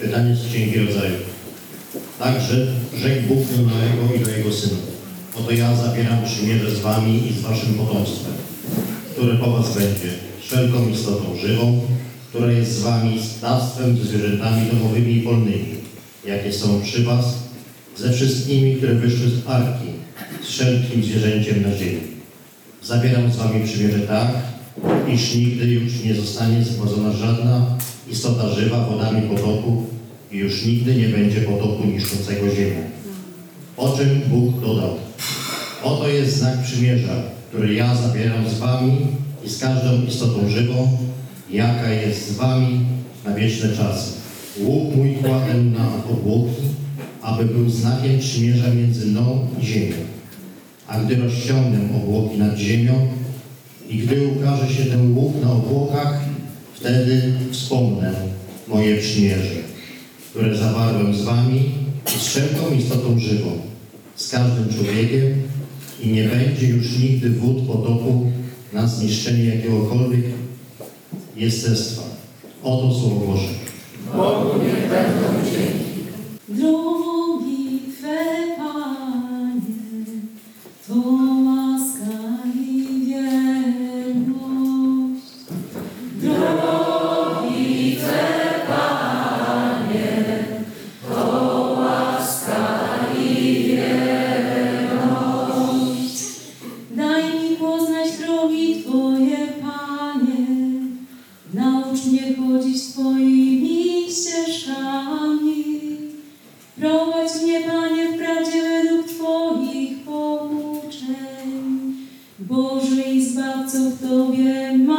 Czytanie z Księgi Rodzaju. Także rzekł Bóg do Noego i do jego syna. Oto ja zawieram przymierze z wami i z waszym potomstwem, które po was będzie wszelką istotą żywą, która jest z wami, z ptactwem, ze zwierzętami domowymi i polnymi, jakie są przy was, ze wszystkimi, które wyszły z arki, z wszelkim zwierzęciem na ziemi. Zabieram z wami przymierze tak, iż nigdy już nie zostanie zgładzona żadna istota żywa wodami potoku i już nigdy nie będzie potoku niszczącego ziemię. O czym Bóg dodał. Oto jest znak przymierza, który ja zawieram z wami i z każdą istotą żywą, jaka jest z wami na wieczne czasy. Łuk mój kładę na obłoki, aby był znakiem przymierza między mną i ziemią. A gdy rozciągnę obłoki nad ziemią i gdy ukaże się ten łuk na obłokach, wtedy wspomnę moje przymierze, które zawarłem z wami i z wszelką istotą żywą, z każdym człowiekiem i nie będzie już nigdy wód potoku na zniszczenie jakiegokolwiek jestestwa. Oto Słowo Boże. Drogi Tobie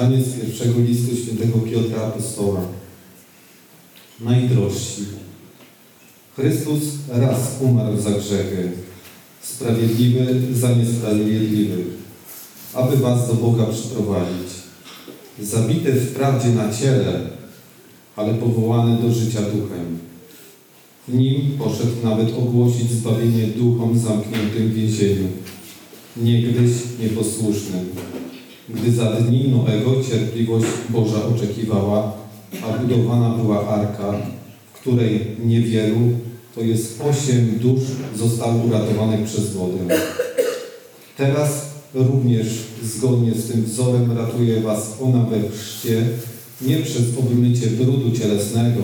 Czytanie z pierwszego listu świętego Piotra Apostoła. Najdrożsi. Chrystus raz umarł za grzechy, sprawiedliwy za niesprawiedliwych, aby was do Boga przyprowadzić. Zabity wprawdzie na ciele, ale powołany do życia duchem. W nim poszedł nawet ogłosić zbawienie duchom zamkniętym w więzieniu, niegdyś nieposłusznym gdy za dni Noego cierpliwość Boża oczekiwała, a budowana była arka, w której niewielu, to jest osiem dusz, zostało uratowanych przez wodę. Teraz również zgodnie z tym wzorem ratuje Was ona we chrzcie, nie przez obmycie brudu cielesnego,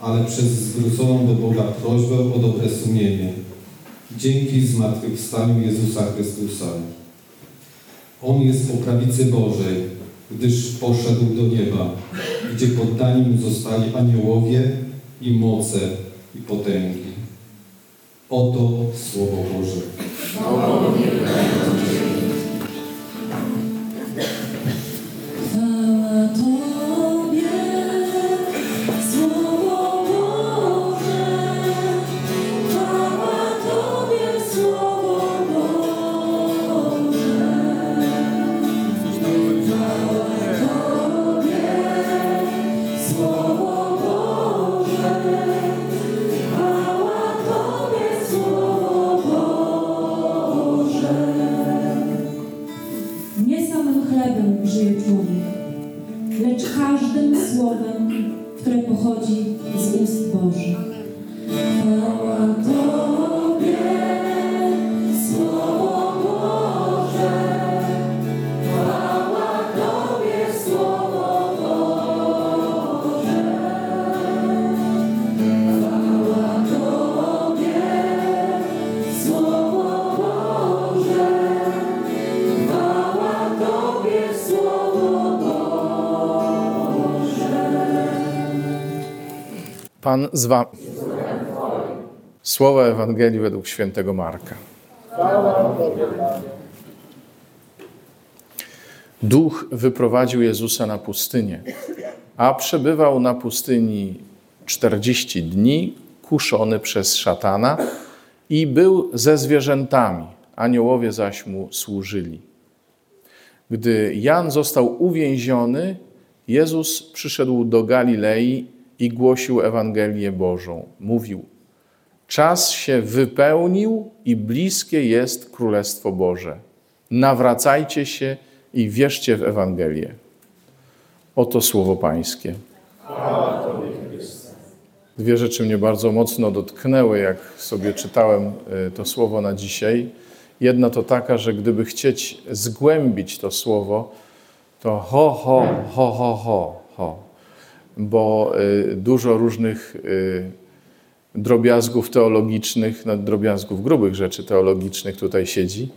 ale przez zwróconą do Boga prośbę o dobre sumienie. Dzięki zmartwychwstaniu Jezusa Chrystusa. On jest po prawicy Bożej, gdyż poszedł do nieba, gdzie poddani mu zostali aniołowie i moce i potęgi. Oto Słowo Boże. Chwała Pan z wami. Słowa Ewangelii według świętego Marka. Duch wyprowadził Jezusa na pustynię, a przebywał na pustyni 40 dni, kuszony przez szatana i był ze zwierzętami, aniołowie zaś mu służyli. Gdy Jan został uwięziony, Jezus przyszedł do Galilei i głosił Ewangelię Bożą. Mówił: Czas się wypełnił i bliskie jest Królestwo Boże. Nawracajcie się i wierzcie w Ewangelię. Oto słowo Pańskie. Dwie rzeczy mnie bardzo mocno dotknęły, jak sobie czytałem y, to słowo na dzisiaj. Jedna to taka, że gdyby chcieć zgłębić to słowo, to ho, ho, ho, ho, ho, ho. Bo y, dużo różnych y, drobiazgów teologicznych, no, drobiazgów grubych rzeczy teologicznych tutaj siedzi,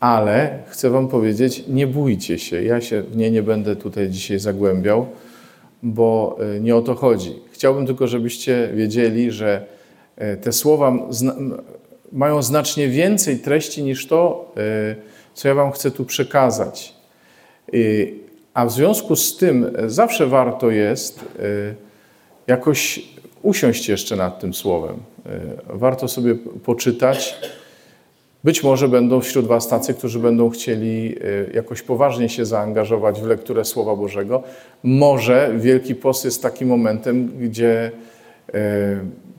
ale chcę Wam powiedzieć, nie bójcie się. Ja się w nie nie będę tutaj dzisiaj zagłębiał, bo y, nie o to chodzi. Chciałbym tylko, żebyście wiedzieli, że te słowa zna- mają znacznie więcej treści niż to, co ja Wam chcę tu przekazać. A w związku z tym y, zawsze warto jest y, jakoś usiąść jeszcze nad tym słowem. Y, Warto sobie poczytać. Być może będą wśród Was tacy, którzy będą chcieli jakoś poważnie się zaangażować w lekturę Słowa Bożego. Może Wielki Post jest takim momentem, gdzie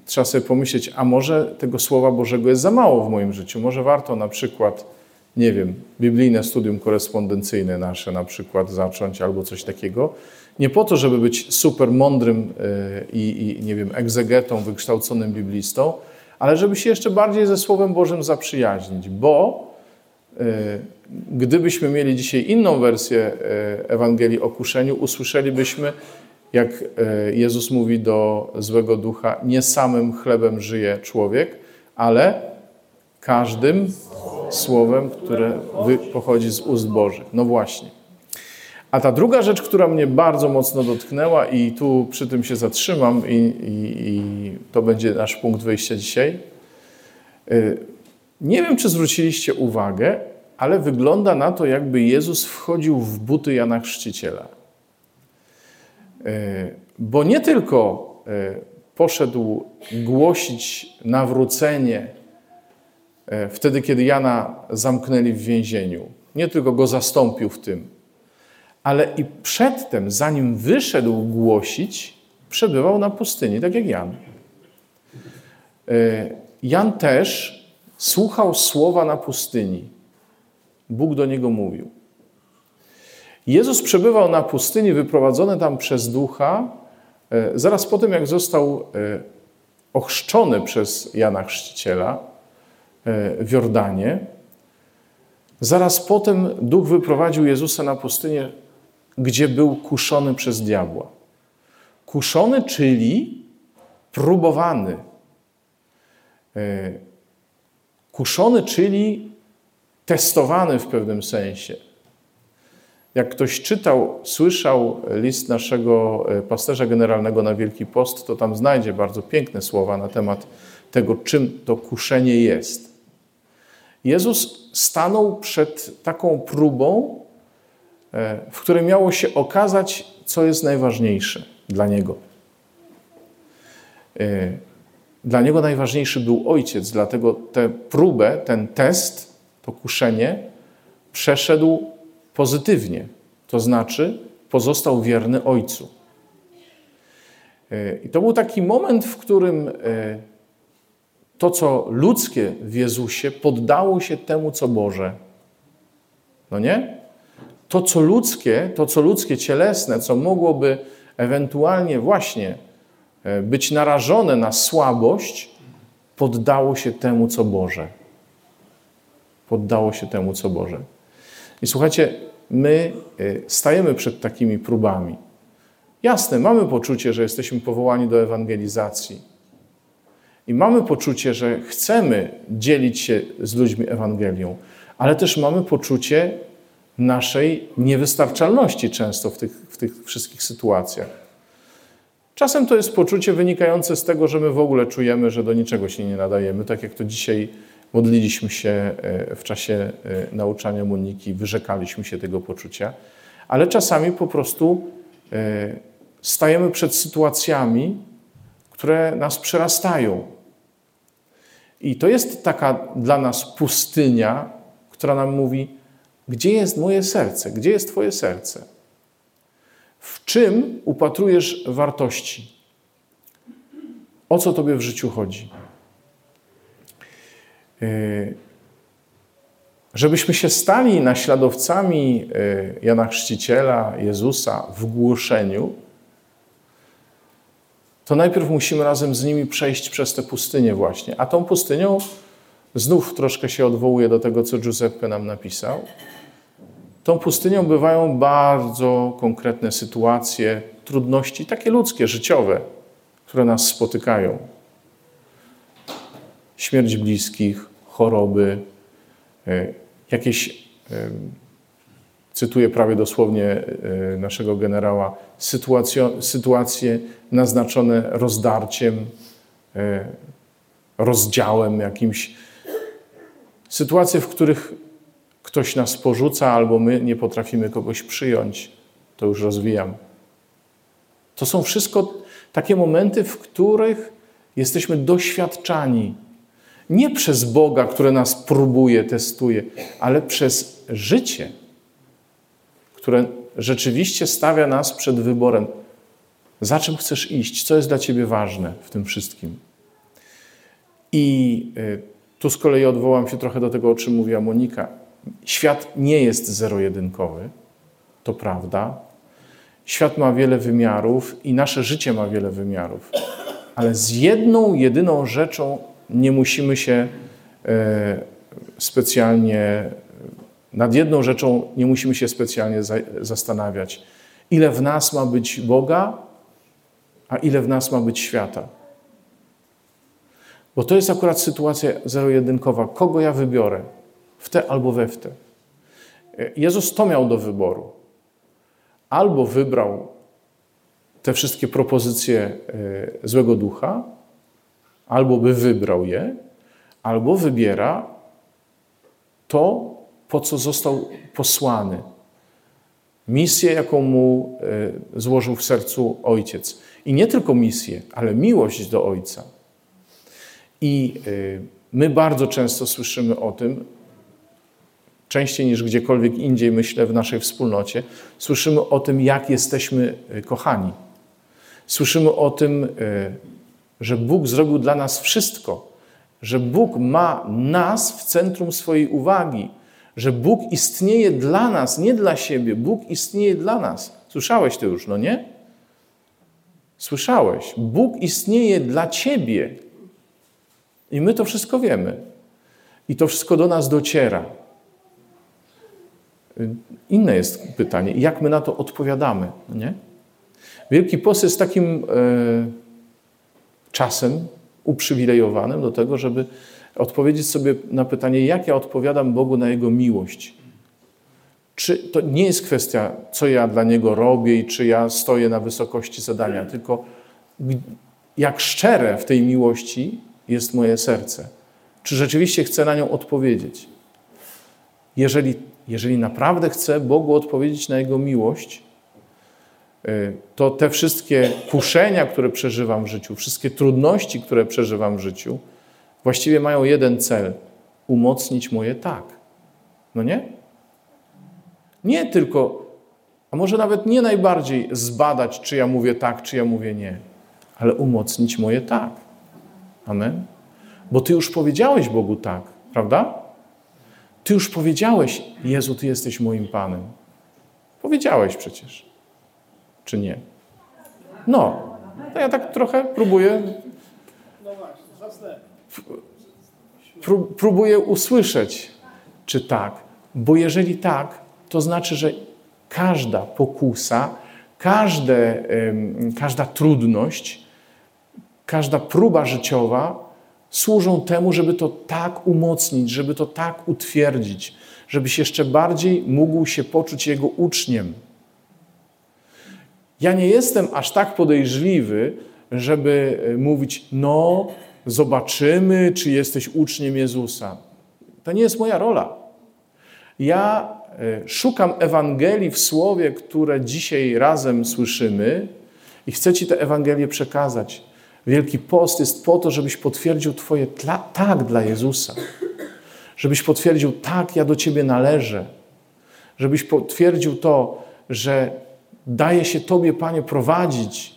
trzeba sobie pomyśleć, a może tego Słowa Bożego jest za mało w moim życiu. Może warto na przykład, nie wiem, biblijne studium korespondencyjne nasze na przykład zacząć albo coś takiego. Nie po to, żeby być super mądrym y, i, i nie wiem, egzegetą, wykształconym biblistą, ale żeby się jeszcze bardziej ze Słowem Bożym zaprzyjaźnić, bo y, gdybyśmy mieli dzisiaj inną wersję y, Ewangelii o kuszeniu, usłyszelibyśmy, jak Jezus mówi do złego ducha, nie samym chlebem żyje człowiek, ale każdym słowem, które pochodzi z ust Bożych. No właśnie. A ta druga rzecz, która mnie bardzo mocno dotknęła i tu przy tym się zatrzymam i, i, i to będzie nasz punkt wyjścia dzisiaj. Y, Nie wiem, czy zwróciliście uwagę, ale wygląda na to, jakby Jezus wchodził w buty Jana Chrzciciela. Y, Bo nie tylko y, poszedł głosić nawrócenie wtedy, kiedy Jana zamknęli w więzieniu, nie tylko go zastąpił w tym, ale i przedtem, zanim wyszedł głosić, przebywał na pustyni, tak jak Jan. Y, Jan też słuchał słowa na pustyni. Bóg do niego mówił. Jezus przebywał na pustyni, wyprowadzony tam przez ducha, y, zaraz po tym, jak został ochrzczony przez Jana Chrzciciela w Jordanie. Zaraz potem duch wyprowadził Jezusa na pustynię, gdzie był kuszony przez diabła. Kuszony, czyli próbowany. E, Kuszony, czyli testowany w pewnym sensie. Jak ktoś czytał, słyszał list naszego e, pasterza generalnego na Wielki Post, to tam znajdzie bardzo piękne słowa na temat tego, czym to kuszenie jest. Jezus stanął przed taką próbą, e, w której miało się okazać, co jest najważniejsze dla Niego. E, Dla Niego najważniejszy był Ojciec, dlatego tę próbę, ten test, to kuszenie przeszedł pozytywnie. To znaczy pozostał wierny Ojcu. E, I to był taki moment, w którym to, co ludzkie w Jezusie, poddało się temu, co Boże. No nie? To, co ludzkie, to, co ludzkie, cielesne, co mogłoby ewentualnie właśnie e, być narażone na słabość, poddało się temu, co Boże. Poddało się temu, co Boże. I słuchajcie, my y, stajemy przed takimi próbami. Jasne, mamy poczucie, że jesteśmy powołani do ewangelizacji. I mamy poczucie, że chcemy dzielić się z ludźmi Ewangelią, ale też mamy poczucie naszej niewystarczalności często w tych, w tych wszystkich sytuacjach. Czasem to jest poczucie wynikające z tego, że my w ogóle czujemy, że do niczego się nie nadajemy, tak jak to dzisiaj modliliśmy się e, w czasie e, nauczania Moniki, wyrzekaliśmy się tego poczucia, ale czasami po prostu e, stajemy przed sytuacjami, które nas przerastają. I to jest taka dla nas pustynia, która nam mówi: Gdzie jest moje serce? Gdzie jest Twoje serce? W czym upatrujesz wartości? O co Tobie w życiu chodzi? Yy, Żebyśmy się stali naśladowcami yy, Jana Chrzciciela, Jezusa w głoszeniu, to najpierw musimy razem z nimi przejść przez tę pustynię właśnie. A tą pustynią znów troszkę się odwołuję do tego, co Giuseppe nam napisał. Tą pustynią bywają bardzo konkretne sytuacje, trudności, takie ludzkie, życiowe, które nas spotykają. Śmierć bliskich, choroby, e, jakieś, e, cytuję prawie dosłownie e, naszego generała, sytuacje naznaczone rozdarciem, rozdziałem jakimś. Sytuacje, w których ktoś nas porzuca albo my nie potrafimy kogoś przyjąć. To już rozwijam. To są wszystko takie momenty, w których jesteśmy doświadczani. Nie przez Boga, które nas próbuje, testuje, ale przez życie, które rzeczywiście stawia nas przed wyborem. Za czym chcesz iść? Co jest dla ciebie ważne w tym wszystkim? I y, tu z kolei odwołam się trochę do tego, o czym mówiła Monika. Świat nie jest zero-jedynkowy, to prawda. Świat ma wiele wymiarów i nasze życie ma wiele wymiarów. Ale z jedną, jedyną rzeczą nie musimy się e, specjalnie, nad jedną rzeczą nie musimy się specjalnie za, zastanawiać. Ile w nas ma być Boga, a ile w nas ma być świata. Bo to jest akurat sytuacja zero-jedynkowa. Kogo ja wybiorę? W te albo we w te. Jezus to miał do wyboru. Albo wybrał te wszystkie propozycje e, złego ducha, albo by wybrał je, albo wybiera to, po co został posłany. Misję, jaką mu e, złożył w sercu ojciec. I nie tylko misję, ale miłość do ojca. I e, my bardzo często słyszymy o tym, częściej niż gdziekolwiek indziej, myślę, w naszej wspólnocie, słyszymy o tym, jak jesteśmy e, kochani. Słyszymy o tym, że Bóg zrobił dla nas wszystko, że Bóg ma nas w centrum swojej uwagi, że Bóg istnieje dla nas, nie dla siebie. Bóg istnieje dla nas. Słyszałeś to już, no nie? Słyszałeś. Bóg istnieje dla ciebie. I my to wszystko wiemy. I to wszystko do nas dociera. Inne jest pytanie, jak my na to odpowiadamy, nie? Wielki Post jest takim e, czasem uprzywilejowanym do tego, żeby odpowiedzieć sobie na pytanie, jak ja odpowiadam Bogu na Jego miłość. Czy to nie jest kwestia, co ja dla Niego robię i czy ja stoję na wysokości zadania, tylko jak szczere w tej miłości jest moje serce. Czy rzeczywiście chcę na nią odpowiedzieć? Jeżeli, jeżeli naprawdę chcę Bogu odpowiedzieć na Jego miłość, y, to te wszystkie kuszenia, które przeżywam w życiu, wszystkie trudności, które przeżywam w życiu, właściwie mają jeden cel umocnić moje tak. No nie? Nie tylko, a może nawet nie najbardziej zbadać, czy ja mówię tak, czy ja mówię nie, ale umocnić moje tak. Amen. Bo Ty już powiedziałeś Bogu tak, prawda? Ty już powiedziałeś, Jezu, Ty jesteś moim Panem. Powiedziałeś przecież. Czy nie? No, to ja tak trochę próbuję. Pró- próbuję usłyszeć, czy tak. Bo jeżeli tak, to znaczy, że każda pokusa, każde, każda trudność, każda próba życiowa służą temu, żeby to tak umocnić, żeby to tak utwierdzić, żebyś jeszcze bardziej mógł się poczuć Jego uczniem. Ja nie jestem aż tak podejrzliwy, żeby e, mówić, no, zobaczymy, czy jesteś uczniem Jezusa. To nie jest moja rola. Ja e, szukam Ewangelii w słowie, które dzisiaj razem słyszymy i chcę Ci tę Ewangelię przekazać. Wielki Post jest po to, żebyś potwierdził Twoje tla, tak dla Jezusa. Żebyś potwierdził, tak, ja do Ciebie należę. Żebyś potwierdził to, że daje się Tobie, Panie, prowadzić,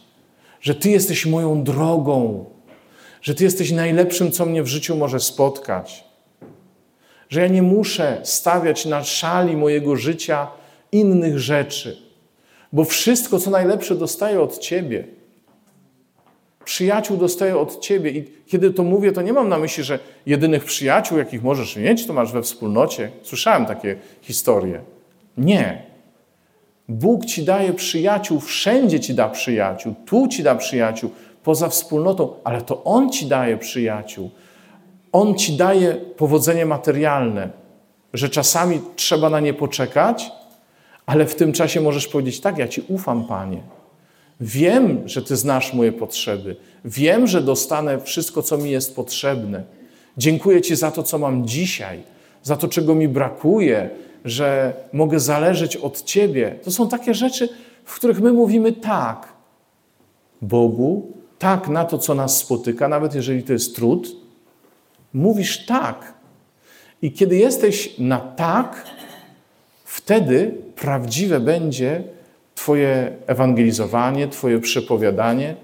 że Ty jesteś moją drogą, że Ty jesteś najlepszym, co mnie w życiu może spotkać, że ja nie muszę stawiać na szali mojego życia innych rzeczy, bo wszystko, co najlepsze, dostaję od Ciebie. Przyjaciół dostaję od Ciebie i kiedy to mówię, to nie mam na myśli, że jedynych przyjaciół, jakich możesz mieć, to masz we wspólnocie. Słyszałem takie historie. Nie. Bóg ci daje przyjaciół, wszędzie ci da przyjaciół, tu ci da przyjaciół, poza wspólnotą, ale to On ci daje przyjaciół. On ci daje powodzenie materialne, że czasami trzeba na nie poczekać, ale w tym czasie możesz powiedzieć: Tak, ja ci ufam, Panie. Wiem, że Ty znasz moje potrzeby. Wiem, że dostanę wszystko, co mi jest potrzebne. Dziękuję Ci za to, co mam dzisiaj, za to, czego mi brakuje, że mogę zależeć od Ciebie. To są takie rzeczy, w których my mówimy tak Bogu, tak na to, co nas spotyka, nawet jeżeli to jest trud. Mówisz tak. I kiedy jesteś na tak, wtedy prawdziwe będzie Twoje ewangelizowanie, Twoje przepowiadanie.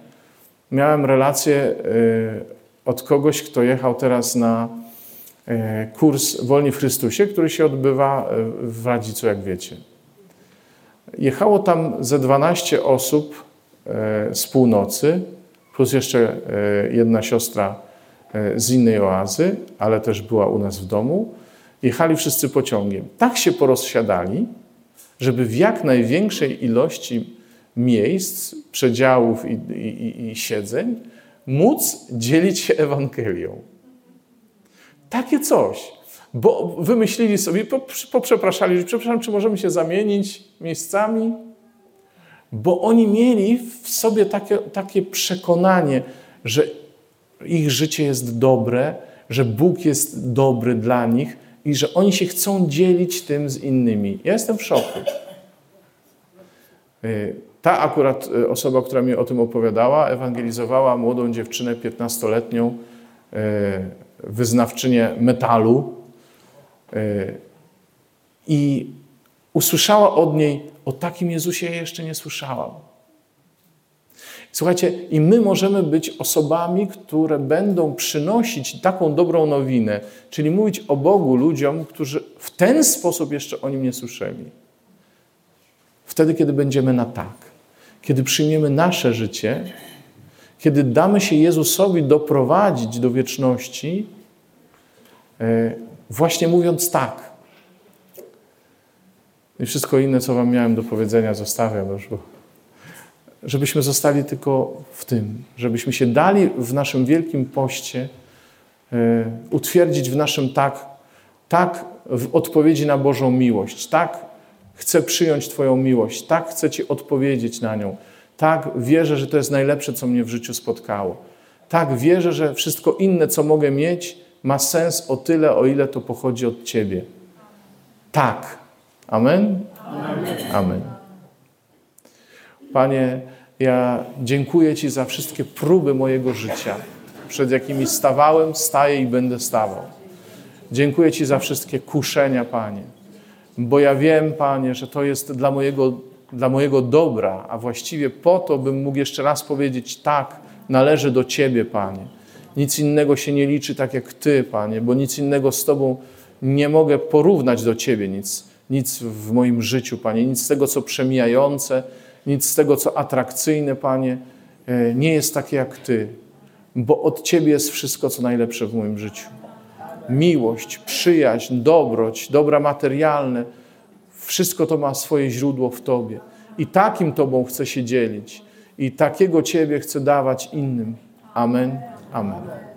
Miałem relację y, od kogoś, kto jechał teraz na y, kurs Wolni w Chrystusie, który się odbywa y, w Radzicu, jak wiecie. Jechało tam ze 12 osób z północy, plus jeszcze jedna siostra z innej oazy, ale też była u nas w domu. Jechali wszyscy pociągiem. Tak się porozsiadali, żeby w jak największej ilości miejsc, przedziałów i, i, i siedzeń móc dzielić się Ewangelią. Takie coś. Bo wymyślili sobie, poprzepraszali, przepraszam, czy możemy się zamienić miejscami? Bo oni mieli w sobie takie, takie przekonanie, że ich życie jest dobre, że Bóg jest dobry dla nich, i że oni się chcą dzielić tym z innymi. Ja jestem w szoku. Ta akurat osoba, która mi o tym opowiadała, ewangelizowała młodą dziewczynę, 15-letnią, wyznawczynię metalu i usłyszała od niej, o takim Jezusie jeszcze nie słyszałam. Słuchajcie, i my możemy być osobami, które będą przynosić taką dobrą nowinę, czyli mówić o Bogu ludziom, którzy w ten sposób jeszcze o nim nie słyszeli. Wtedy, kiedy będziemy na tak, kiedy przyjmiemy nasze życie, kiedy damy się Jezusowi doprowadzić do wieczności, właśnie mówiąc tak. I wszystko inne, co Wam miałem do powiedzenia, zostawiam już, bo żebyśmy zostali tylko w tym, żebyśmy się dali w naszym wielkim poście y, utwierdzić w naszym tak, tak w odpowiedzi na Bożą miłość, tak chcę przyjąć Twoją miłość, tak chcę Ci odpowiedzieć na nią, tak wierzę, że to jest najlepsze, co mnie w życiu spotkało, tak wierzę, że wszystko inne, co mogę mieć, ma sens o tyle, o ile to pochodzi od Ciebie. Tak. Amen? Amen. Panie, ja dziękuję Ci za wszystkie próby mojego życia, przed jakimi stawałem, staję i będę stawał. Dziękuję Ci za wszystkie kuszenia, Panie, bo ja wiem, Panie, że to jest dla mojego, dla mojego dobra, a właściwie po to, bym mógł jeszcze raz powiedzieć: tak, należy do Ciebie, Panie. Nic innego się nie liczy tak jak Ty, Panie, bo nic innego z Tobą nie mogę porównać do Ciebie, nic, nic w moim życiu, Panie, nic z tego, co przemijające nic z tego, co atrakcyjne, Panie. e, nie jest takie jak Ty, bo od Ciebie jest wszystko, co najlepsze w moim życiu. Miłość, przyjaźń, dobroć, dobra materialne, wszystko to ma swoje źródło w Tobie. I takim Tobą chcę się dzielić. I takiego Ciebie chcę dawać innym. Amen. Amen.